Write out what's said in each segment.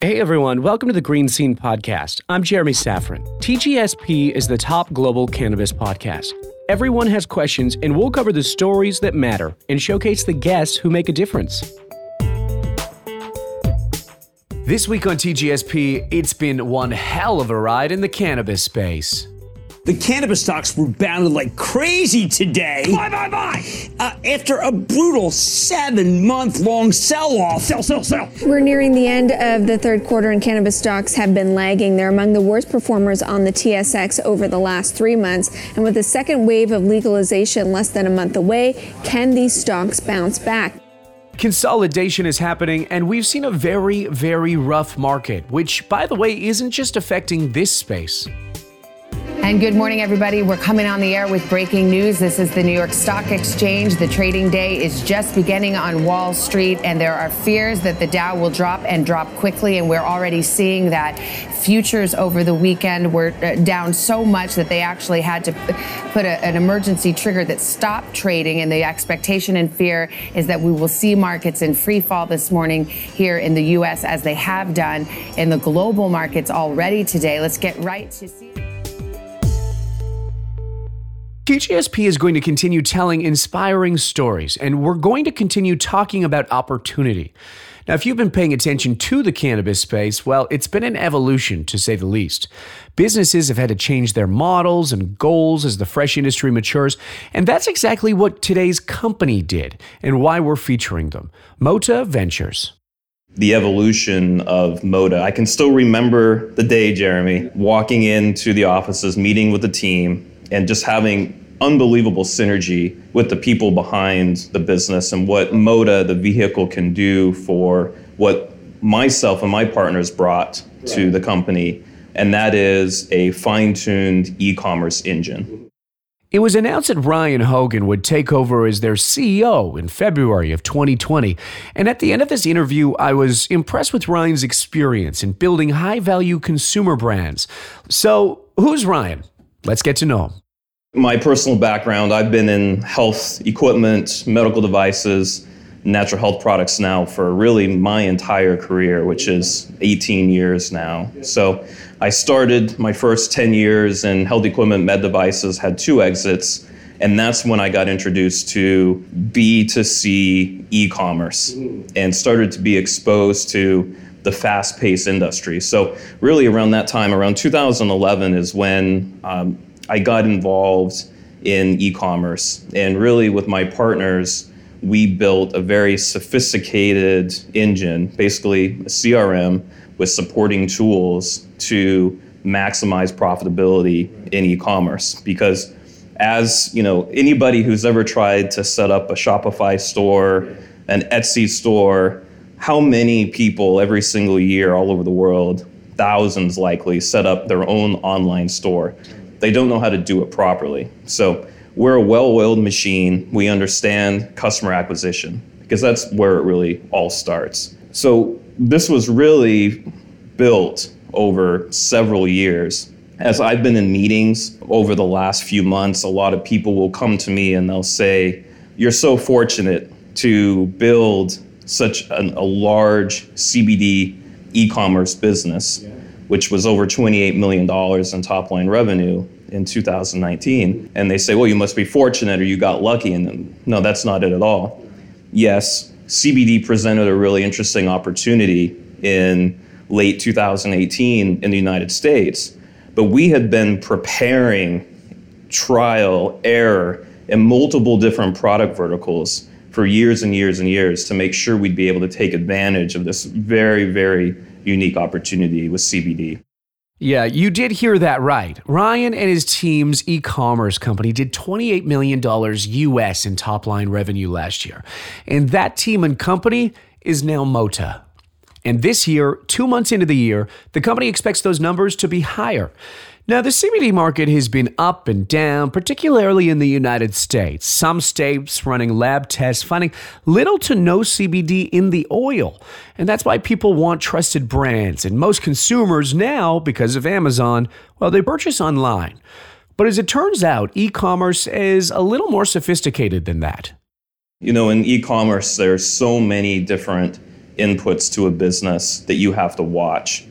Hey everyone, welcome to the Green Scene Podcast. I'm Jeremy Safran. TGSP is the top global cannabis podcast. Everyone has questions, and we'll cover the stories that matter and showcase the guests who make a difference. This week on TGSP, it's been one hell of a ride in the cannabis space. The cannabis stocks rebounded like crazy today. Buy, buy, buy! Uh, after a brutal seven month long sell off. Sell, sell, sell! We're nearing the end of the third quarter, and cannabis stocks have been lagging. They're among the worst performers on the TSX over the last three months. And with the second wave of legalization less than a month away, can these stocks bounce back? Consolidation is happening, and we've seen a very, very rough market, which, by the way, isn't just affecting this space. And good morning, everybody. We're coming on the air with breaking news. This is the New York Stock Exchange. The trading day is just beginning on Wall Street, and there are fears that the Dow will drop and drop quickly. And we're already seeing that futures over the weekend were uh, down so much that they actually had to put a, an emergency trigger that stopped trading. And the expectation and fear is that we will see markets in free fall this morning here in the U.S. as they have done in the global markets already today. Let's get right to see. TGSP is going to continue telling inspiring stories, and we're going to continue talking about opportunity. Now, if you've been paying attention to the cannabis space, well, it's been an evolution to say the least. Businesses have had to change their models and goals as the fresh industry matures, and that's exactly what today's company did and why we're featuring them Mota Ventures the evolution of Mota. I can still remember the day, Jeremy, walking into the offices, meeting with the team, and just having unbelievable synergy with the people behind the business and what Mota, the vehicle, can do for what myself and my partners brought to the company, and that is a fine tuned e commerce engine. It was announced that Ryan Hoggan would take over as their CEO in February of 2020. And at the end of this interview, I was impressed with Ryan's experience in building high value consumer brands. So, who's Ryan? Let's get to know him. My personal background I've been in health equipment, medical devices, natural health products now for really my entire career, which is 18 years now. So I started my first 10 years in health equipment, med devices, had two exits. And that's when I got introduced to B2C e commerce and started to be exposed to the fast paced industry. So, really, around that time, around 2011, is when um, I got involved in e commerce. And really, with my partners, we built a very sophisticated engine, basically a CRM with supporting tools to maximize profitability in e-commerce because as you know anybody who's ever tried to set up a shopify store an etsy store how many people every single year all over the world thousands likely set up their own online store they don't know how to do it properly. So we're a well-oiled machine. We understand customer acquisition because that's where it really all starts. So this was really built over several years. As I've been in meetings over the last few months, a lot of people will come to me and they'll say, You're so fortunate to build such an, a large CBD e commerce business. Yeah which was over $28 million in top line revenue in 2019. And they say, well, you must be fortunate or you got lucky. And no, that's not it at all. Yes, CBD presented a really interesting opportunity in late 2018 in the United States, but we had been preparing trial, error, in multiple different product verticals for years and years and years to make sure we'd be able to take advantage of this very, very unique opportunity with CBD. Yeah, you did hear that right. Ryan and his team's e commerce company did $28 million US in top line revenue last year. And that team and company is now Mota. And this year, two months into the year, the company expects those numbers to be higher. Now, the CBD market has been up and down, particularly in the United States. Some states running lab tests finding little to no CBD in the oil. And that's why people want trusted brands. And most consumers now, because of Amazon, well, they purchase online. But as it turns out, e commerce is a little more sophisticated than that. You know, in e commerce, there's so many different inputs to a business that you have to watch.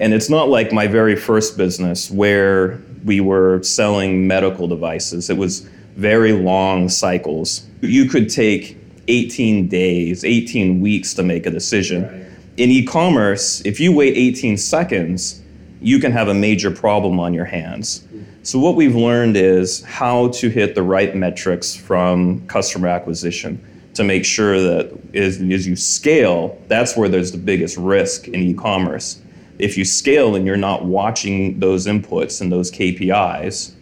And it's not like my very first business where we were selling medical devices. It was very long cycles. You could take 18 days, 18 weeks to make a decision. Right. In e commerce, if you wait 18 seconds, you can have a major problem on your hands. So, what we've learned is how to hit the right metrics from customer acquisition to make sure that as, as you scale, that's where there's the biggest risk in e commerce. If you scale and you're not watching those inputs and those KPIs,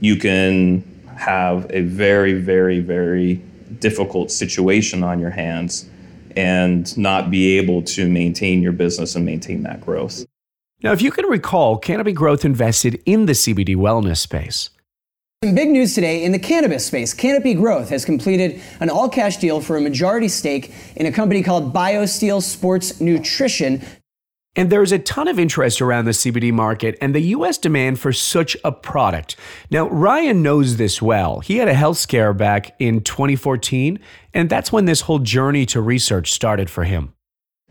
you can have a very, very, very difficult situation on your hands and not be able to maintain your business and maintain that growth. Now, if you can recall, Canopy Growth invested in the CBD wellness space. Some big news today in the cannabis space. Canopy Growth has completed an all cash deal for a majority stake in a company called BioSteel Sports Nutrition. And there's a ton of interest around the CBD market and the US demand for such a product. Now, Ryan knows this well. He had a health scare back in 2014, and that's when this whole journey to research started for him.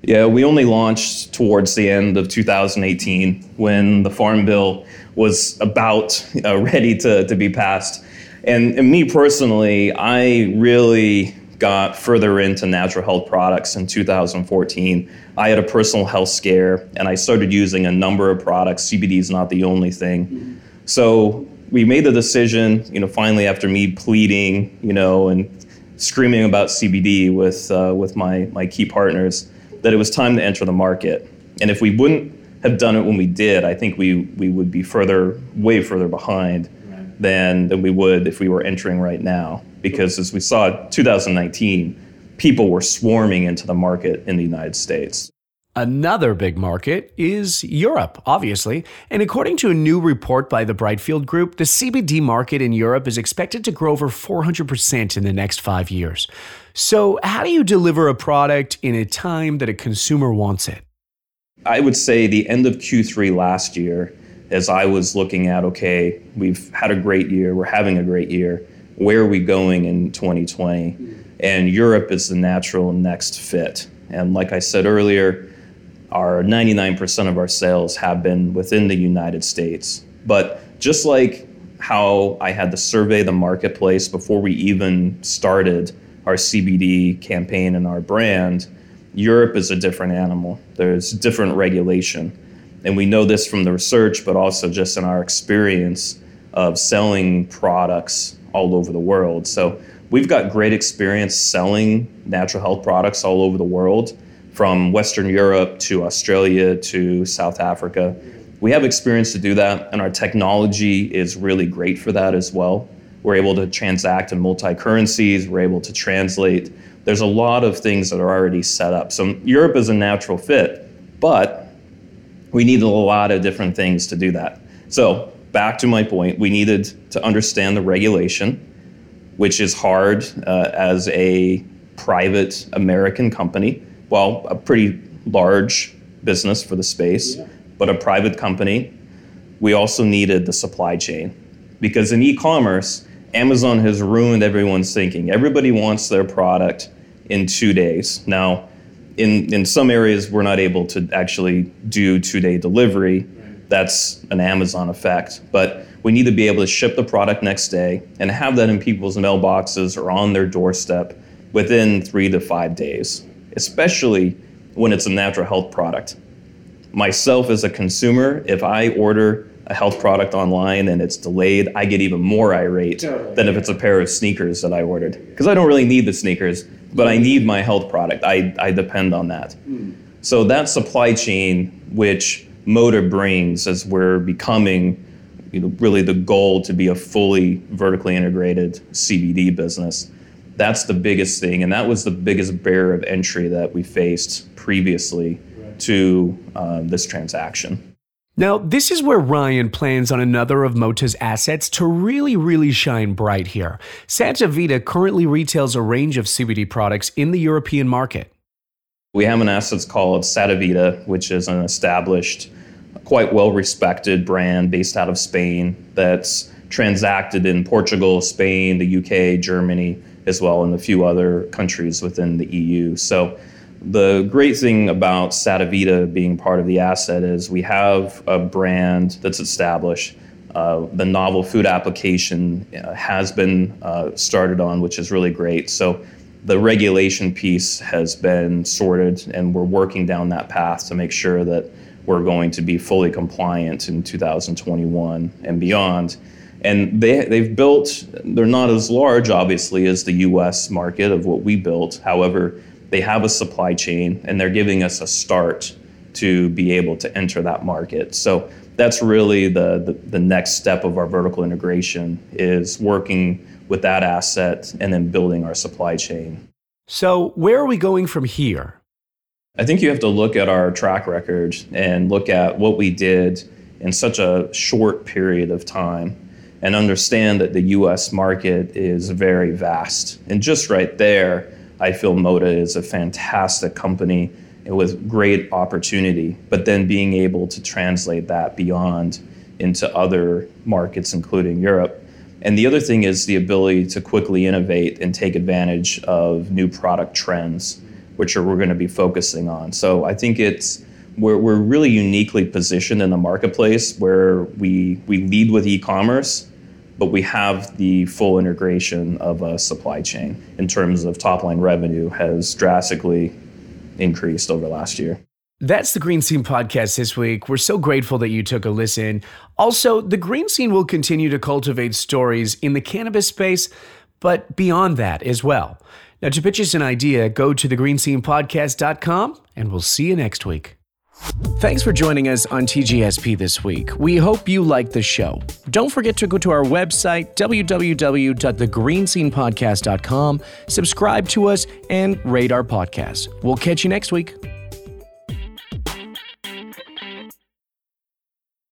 Yeah, we only launched towards the end of 2018 when the Farm Bill was about uh, ready to, to be passed. And, and me personally, I really got further into natural health products in 2014. I had a personal health scare and I started using a number of products. CBD is not the only thing. So we made the decision, you know, finally after me pleading, you know, and screaming about CBD with, uh, with my, my key partners, that it was time to enter the market. And if we wouldn't have done it when we did, I think we, we would be further, way further behind than, than we would if we were entering right now because as we saw 2019, people were swarming into the market in the United States. Another big market is Europe, obviously. And according to a new report by the Brightfield Group, the CBD market in Europe is expected to grow over 400% in the next five years. So, how do you deliver a product in a time that a consumer wants it? I would say the end of Q3 last year, as I was looking at, okay, we've had a great year, we're having a great year where are we going in 2020? And Europe is the natural next fit. And like I said earlier, our 99% of our sales have been within the United States. But just like how I had to survey the marketplace before we even started our CBD campaign and our brand, Europe is a different animal. There's different regulation. And we know this from the research, but also just in our experience of selling products all over the world. So we've got great experience selling natural health products all over the world, from Western Europe to Australia to South Africa. We have experience to do that, and our technology is really great for that as well. We're able to transact in multi currencies, we're able to translate. There's a lot of things that are already set up. So Europe is a natural fit, but we needed a lot of different things to do that. So back to my point, we needed to understand the regulation, which is hard uh, as a private American company. Well, a pretty large business for the space, yeah. but a private company. We also needed the supply chain because in e commerce, Amazon has ruined everyone's thinking. Everybody wants their product in two days. Now, in, in some areas, we're not able to actually do two day delivery that's an Amazon effect. But we need to be able to ship the product next day and have that in people's mailboxes or on their doorstep within three to five days, especially when it's a natural health product. Myself as a consumer, if I order a health product online and it's delayed, I get even more irate than if it's a pair of sneakers that I ordered. Because I don't really need the sneakers, but I need my health product. I, I depend on that. Hmm. So that supply chain, which Mota brings as we're becoming you know, really the goal to be a fully vertically integrated CBD business. That's the biggest thing, and that was the biggest barrier of entry that we faced previously right. to um, this transaction. Now, this is where Ryan plans on another of Mota's assets to really, really shine bright here. Sativida currently retails a range of CBD products in the European market. We have an asset called Sativida, which is an established quite well respected brand based out of Spain that's transacted in Portugal, Spain, the UK, Germany, as well, and a few other countries within the EU. So the great thing about Sativida being part of the asset is we have a brand that's established. Uh, the novel food application uh, has been uh, started on, which is really great. So the regulation piece has been sorted, and we're working down that path to make sure that we're going to be fully compliant in 2021 and beyond. And they, they've built, they're not as large, obviously, as the US market of what we built. However, they have a supply chain and they're giving us a start to be able to enter that market. So that's really the, the, the next step of our vertical integration is working with that asset and then building our supply chain. So, where are we going from here? I think you have to look at our track record and look at what we did in such a short period of time and understand that the US market is very vast. And just right there, I feel Mota is a fantastic company with great opportunity, but then being able to translate that beyond into other markets, including Europe. And the other thing is the ability to quickly innovate and take advantage of new product trends, which are we're going to be focusing on. So I think it's we're, we're really uniquely positioned in the marketplace where we we lead with e-commerce, but we have the full integration of a supply chain in terms of top line revenue has drastically increased over last year. That's the Green Scene podcast this week. We're so grateful that you took a listen. Also, the Green Scene will continue to cultivate stories in the cannabis space, but beyond that as well. Now, to pitch us an idea, go to thegreenScenePodcast.com and we'll see you next week. Thanks for joining us on TGSP this week. We hope you liked the show. Don't forget to go to our website, www.thegreenScenePodcast.com, subscribe to us, and rate our podcast. We'll catch you next week.